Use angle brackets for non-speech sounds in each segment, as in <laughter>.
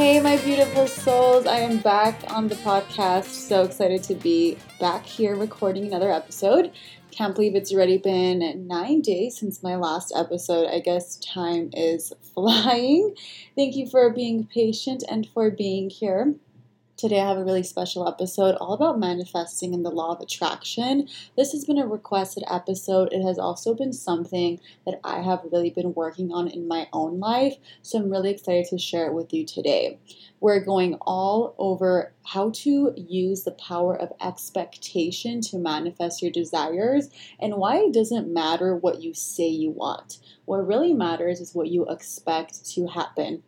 Hey, my beautiful souls. I am back on the podcast. So excited to be back here recording another episode. Can't believe it's already been nine days since my last episode. I guess time is <laughs> flying. Thank you for being patient and for being here. Today, I have a really special episode all about manifesting and the law of attraction. This has been a requested episode. It has also been something that I have really been working on in my own life. So, I'm really excited to share it with you today. We're going all over how to use the power of expectation to manifest your desires and why it doesn't matter what you say you want. What really matters is what you expect to happen.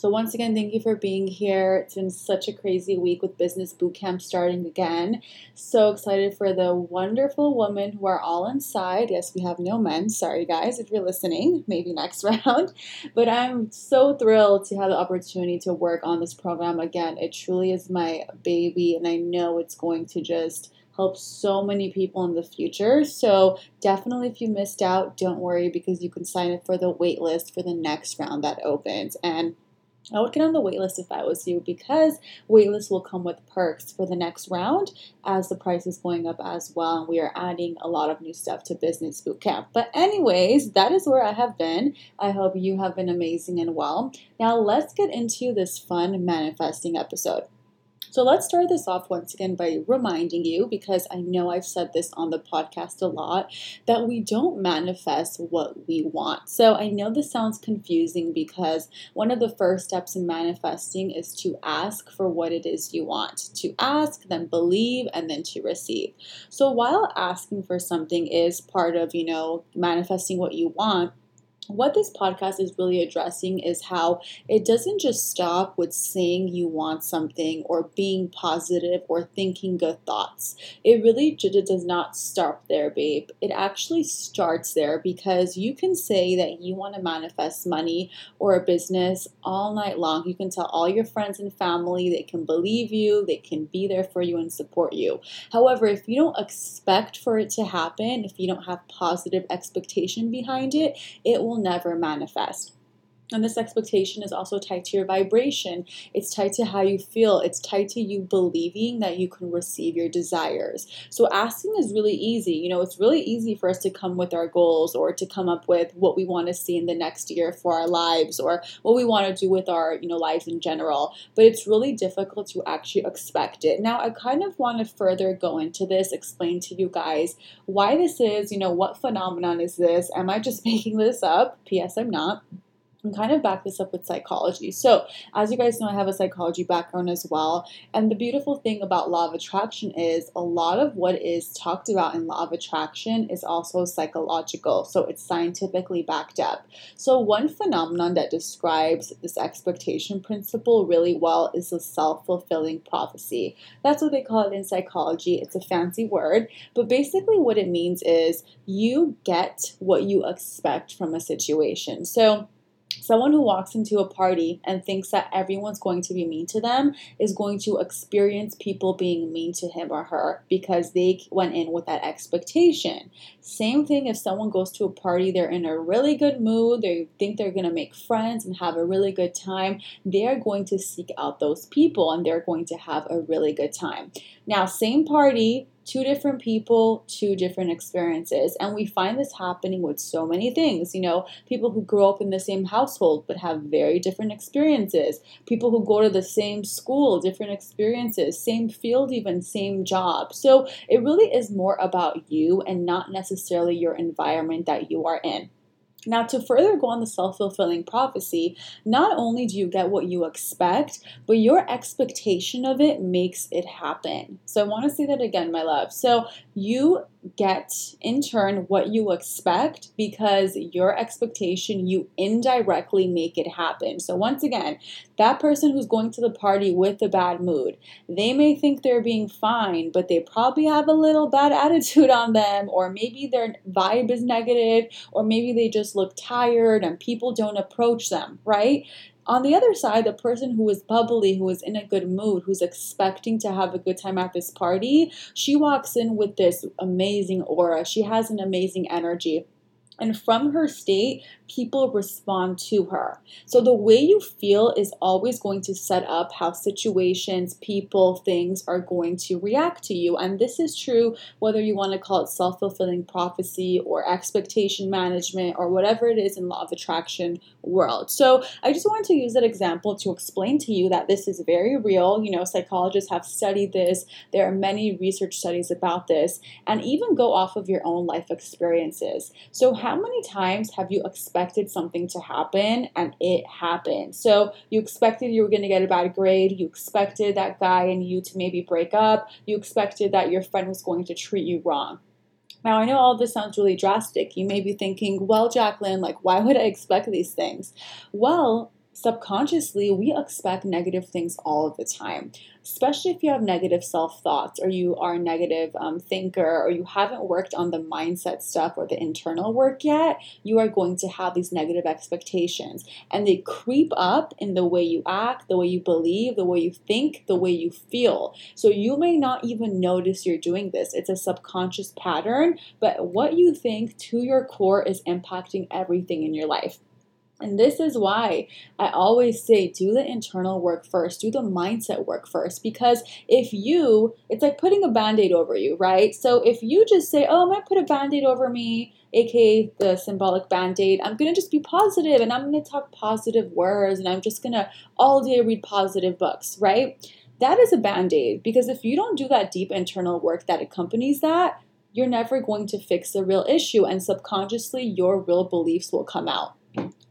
So, once again, thank you for being here. It's been such a crazy week with Business Bootcamp starting again. So excited for the wonderful women who are all inside. Yes, we have no men. Sorry, guys, if you're listening, maybe next <laughs> round. But I'm so thrilled to have the opportunity to work on this program again. It truly is my baby, and I know it's going to just help so many people in the future. So definitely if you missed out, don't worry because you can sign up for the waitlist for the next round that opens. And I would get on the waitlist if I was you because waitlist will come with perks for the next round as the price is going up as well. And we are adding a lot of new stuff to Business Bootcamp. But, anyways, that is where I have been. I hope you have been amazing and well. Now, let's get into this fun manifesting episode. So let's start this off once again by reminding you, because I know I've said this on the podcast a lot, that we don't manifest what we want. So I know this sounds confusing because one of the first steps in manifesting is to ask for what it is you want. To ask, then believe, and then to receive. So while asking for something is part of, you know, manifesting what you want, what this podcast is really addressing is how it doesn't just stop with saying you want something or being positive or thinking good thoughts. It really does not stop there, babe. It actually starts there because you can say that you want to manifest money or a business all night long. You can tell all your friends and family, they can believe you, they can be there for you and support you. However, if you don't expect for it to happen, if you don't have positive expectation behind it, it will never manifest. And this expectation is also tied to your vibration. It's tied to how you feel. It's tied to you believing that you can receive your desires. So asking is really easy. You know, it's really easy for us to come with our goals or to come up with what we want to see in the next year for our lives or what we want to do with our, you know, lives in general. But it's really difficult to actually expect it. Now, I kind of want to further go into this, explain to you guys why this is, you know, what phenomenon is this? Am I just <laughs> making this up? P.S. I'm not and kind of back this up with psychology. So, as you guys know, I have a psychology background as well. And the beautiful thing about law of attraction is a lot of what is talked about in law of attraction is also psychological. So, it's scientifically backed up. So, one phenomenon that describes this expectation principle really well is the self fulfilling prophecy. That's what they call it in psychology. It's a fancy word, but basically, what it means is you get what you expect from a situation. So, Someone who walks into a party and thinks that everyone's going to be mean to them is going to experience people being mean to him or her because they went in with that expectation. Same thing if someone goes to a party, they're in a really good mood, they think they're going to make friends and have a really good time, they're going to seek out those people and they're going to have a really good time. Now, same party, two different people, two different experiences. And we find this happening with so many things. You know, people who grow up in the same household but have very different experiences, people who go to the same school, different experiences, same field, even same job. So it really is more about you and not necessarily your environment that you are in. Now, to further go on the self fulfilling prophecy, not only do you get what you expect, but your expectation of it makes it happen. So, I want to say that again, my love. So, you get in turn what you expect because your expectation you indirectly make it happen. So once again, that person who's going to the party with a bad mood, they may think they're being fine, but they probably have a little bad <laughs> attitude on them or maybe their vibe is negative or maybe they just look tired and people don't approach them, right? On the other side, the person who is bubbly, who is in a good mood, who's expecting to have a good time at this party, she walks in with this amazing aura. She has an amazing energy. And from her state, people respond to her. So the way you feel is always going to set up how situations, people, things are going to react to you. And this is true whether you want to call it self fulfilling prophecy or expectation management or whatever it is in law of attraction world. So I just wanted to use that example to explain to you that this is very real. You know, psychologists have studied this, there are many research studies about this, and even go off of your own life experiences. So, how many times have you expected something to happen and it happened? So, you expected you were going to get a bad grade, you expected that guy and you to maybe break up, you expected that your friend was going to treat you wrong. Now, I know all this sounds really drastic. You may be thinking, well, Jacqueline, like, why would I expect these things? Well, subconsciously we expect negative things all of the time. Especially if you have negative self thoughts or you are a negative um, thinker or you haven't worked on the mindset stuff or the internal work yet you are going to have these negative expectations. And they creep up in the way you act the way you believe the way you think the way you feel. So you may not even notice you're doing this. It's a subconscious pattern but what you think to your core is impacting everything in your life and this is why I always say do the internal work first, do the mindset work first. Because if you, it's like putting a band aid over you, right? So if you just say, oh, I'm gonna put a band aid over me, aka the symbolic band aid, I'm gonna just be positive and I'm gonna talk positive words and I'm just gonna all day read positive books, right? That is a band aid because if you don't do that deep internal work that accompanies that, you're never going to fix the real issue and subconsciously your real beliefs will come out.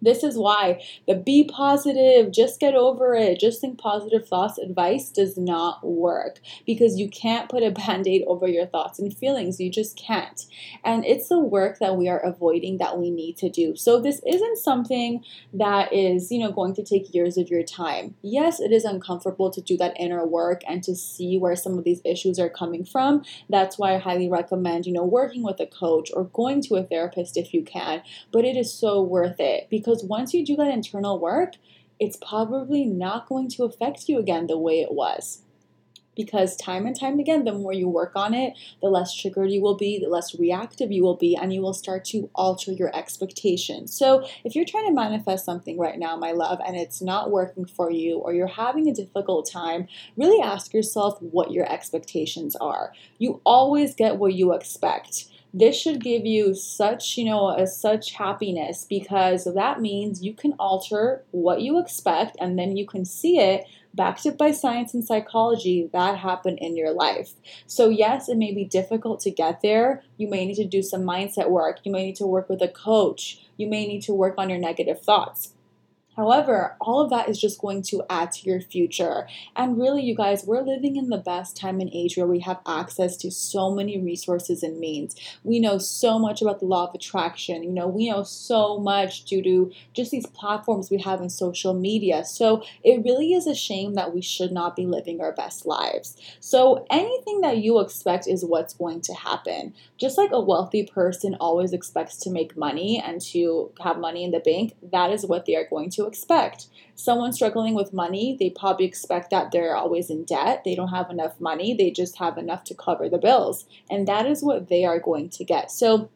This is why the be positive, just get over it, just think positive thoughts advice does not work because you can't put a band aid over your thoughts and feelings. You just can't. And it's the work that we are avoiding that we need to do. So this isn't something that is, you know, going to take years of your time. Yes, it is uncomfortable to do that inner work and to see where some of these issues are coming from. That's why I highly recommend, you know, working with a coach or going to a therapist if you can. But it is so worth it because because once you do that internal work, it's probably not going to affect you again the way it was. Because time and time again, the more you work on it, the less triggered you will be, the less reactive you will be, and you will start to alter your expectations. So, if you're trying to manifest something right now, my love, and it's not working for you, or you're having a difficult time, really ask yourself what your expectations are. You always get what you expect this should give you such you know a, such happiness because that means you can alter what you expect and then you can see it backed up by science and psychology that happen in your life. So yes it may be difficult to get there. You may need to do some mindset work. You may need to work with a coach. You may need to work on your negative thoughts However, all of that is just going to add to your future. And really, you guys, we're living in the best time and age where we have access to so many resources and means. We know so much about the law of attraction. You know, we know so much due to just these platforms we have in social media. So it really is a shame that we should not be living our best lives. So anything that you expect is what's going to happen. Just like a wealthy person always expects to make money and to have money in the bank, that is what they are going to expect. Someone struggling with money, they probably expect that they're always in debt. They don't have enough money. They just have enough to cover the bills. And that is what they are going to get. So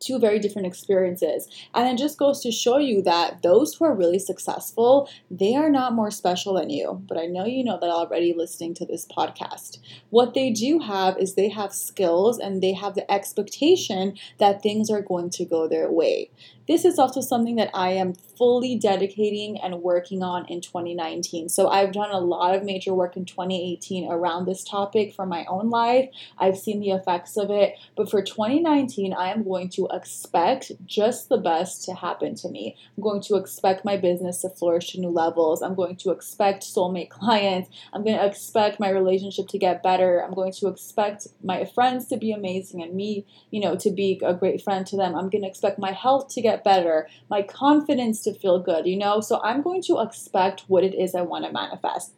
two very different experiences. And it just goes to show you that those who are really successful, they are not more special than you. But I know you know that already listening to this podcast. What they do have is they have skills and they have the expectation that things are going to go their way. This is also something that I am fully dedicating and working on in 2019. So I've done a lot of major work in 2018 around this topic for my own life. I've seen the effects of it, but for 2019, I am going to expect just the best to happen to me. I'm going to expect my business to flourish to new levels. I'm going to expect soulmate <laughs> clients. I'm going to expect my relationship to get better. I'm going to expect my friends to be amazing and me, you know, to be a great friend to them. I'm going to expect my health to get better, my confidence to feel good, you know? So I'm going to expect what it is I want to manifest.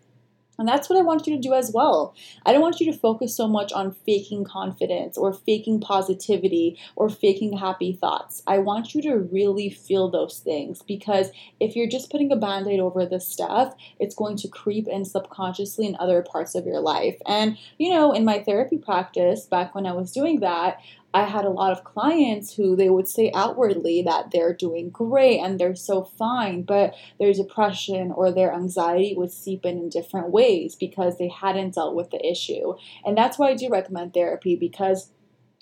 And that's what I want you to do as well. I don't want you to focus so much on faking confidence or faking positivity or faking happy thoughts. I want you to really feel those things because if you're just putting a band aid over this stuff, it's going to creep in subconsciously in other parts of your life. And, you know, in my therapy practice, back when I was doing that, I had a lot of clients who they would say outwardly that they're doing great and they're so fine, but their depression or their anxiety would seep in in different ways because they hadn't dealt with the issue. And that's why I do recommend therapy because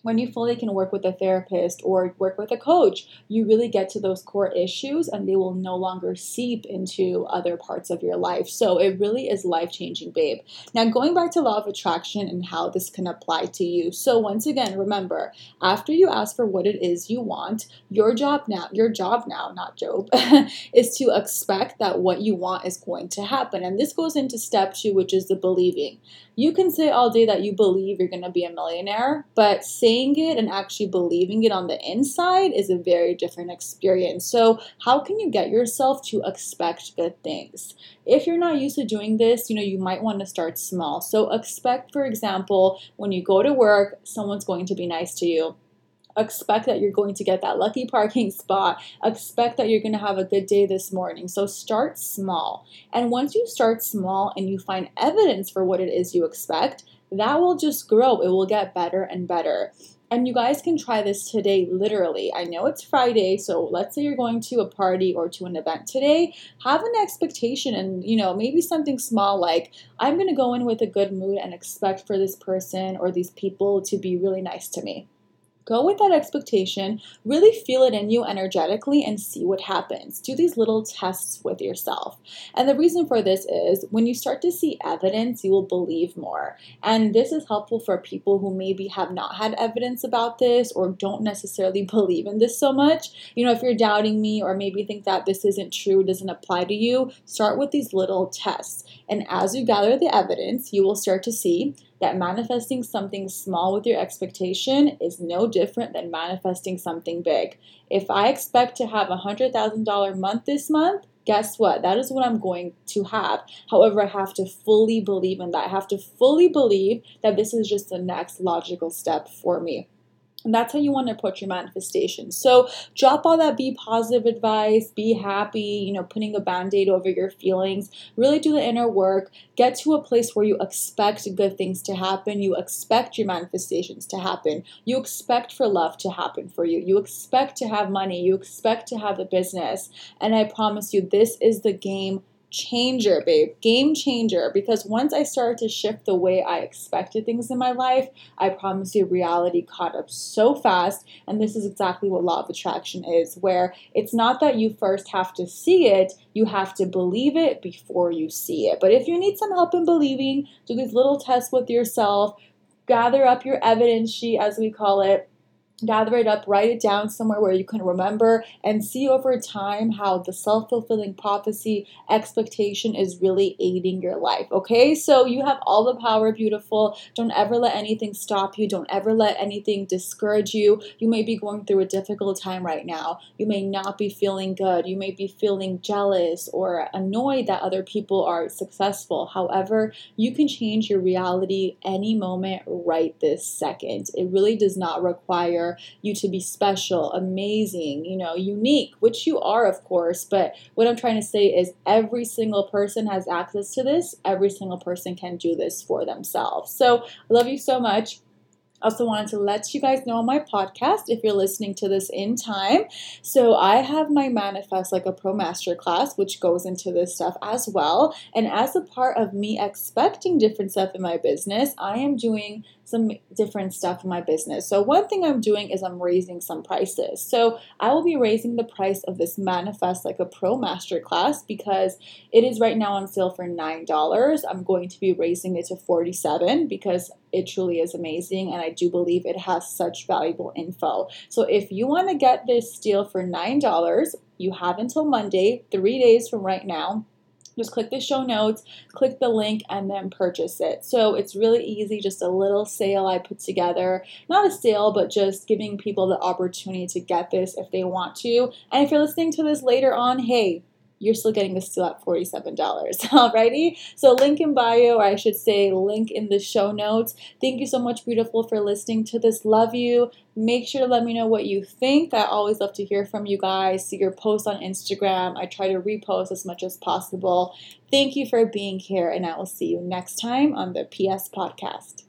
when you fully can work with a therapist or work with a coach, you really get to those core issues and they will no longer seep into other parts of your life. So it really is life changing, babe. Now, going back to law of attraction and how this can apply to you. So, once again, remember, after you ask for what it is you want, your job now, your job now, not Job, <laughs> is to expect that what you want is going to happen. And this goes into step two, which is the believing. You can say all day that you believe you're going to be a millionaire, but saying it and actually believing it on the inside is a very different experience. So, how can you get yourself to expect good things? If you're not used to doing this, you know, you might want to start small. So, expect, for example, when you go to work, someone's going to be nice to you expect that you're going to get that lucky parking <laughs> spot. Expect that you're going to have a good day this morning. So start small. And once you start small and you find evidence for what it is you expect, that will just grow. It will get better and better. And you guys can try this today, literally. I know it's Friday, so let's say you're going to a party or to an event today. Have an expectation and, you know, maybe something small like, I'm going to go in with a good mood and expect for this person or these people to be really nice to me. Go with that expectation, really feel it in you energetically, and see what happens. Do these little tests with yourself. And the reason for this is when you start to see evidence, you will believe more. And this is helpful for people who maybe have not had evidence about this or don't necessarily <laughs> believe in this so much. You know, if you're doubting me or maybe think that this isn't true, doesn't apply to you, start with these little tests. And as you gather the evidence, you will start to see that manifesting something small with your expectation is no different than manifesting something big. If I expect to have a $100,000 month this month, guess what? That is what I'm going to have. However, I have to fully believe in that. I have to fully believe that this is just the next logical step for me. And that's how you want to approach your manifestation. So drop all that be positive advice, be happy, you know, putting a band aid over your feelings. Really do the inner work. Get to a place where you expect good things to happen. You expect your manifestations to happen. You expect for love to happen for you. You expect to have money. You expect to have a business. And I promise you, this is the game changer, babe. Game changer. Because once I started to shift the way I expected things in my life, I promise you, reality caught up so fast. And this is exactly what law of attraction is, where it's not that you first have to see it, you have to believe it before you see it. But if you need some help in believing, do these little tests with yourself, gather up your evidence sheet, as we call it gather it up, write it down somewhere where you can remember, and see over time how the self fulfilling prophecy expectation is really aiding your life. Okay, so you have all the power, beautiful. Don't ever let anything stop you, don't ever let anything discourage you. You may be going through a difficult time right now. You may not be feeling good, you may be feeling jealous or annoyed that other people are successful. However, you can change your reality any moment right this second. It really does not require you to be special, amazing, you know, unique, which you are, of course. But what I'm trying to say is every single person has access to this. Every single person can do this for themselves. So I love you so much I also wanted to let you guys know on my podcast if you're listening to this in time. So I have my Manifest Like a Pro master class which goes into this stuff as well. And as a part of me expecting different stuff in my business, I am doing some different stuff in my business. So, one thing I'm doing is I'm raising some prices. So, I will be raising the price of this Manifest Like a Pro Masterclass because it is right now on sale for $9. I'm going to be raising it to 47 because it truly is amazing and I do believe it has such valuable info. So, if you want to get this deal for $9, you have until Monday, three days from right now just click the show notes, click the link, and then purchase it. So it's really easy, just a little sale I put together. Not a sale, but just giving people the opportunity to get this if they want to. And if you're listening to this later on, hey, you're still getting this deal at $47. <laughs> Alrighty? So link in bio, or I should say link in the show notes. Thank you so much, beautiful, for listening to this. Love you. Make sure to let me know what you think. I always love to hear from you guys. See your posts on Instagram. I try to repost as much as possible. Thank you for being here, and I will see you next time on the PS Podcast.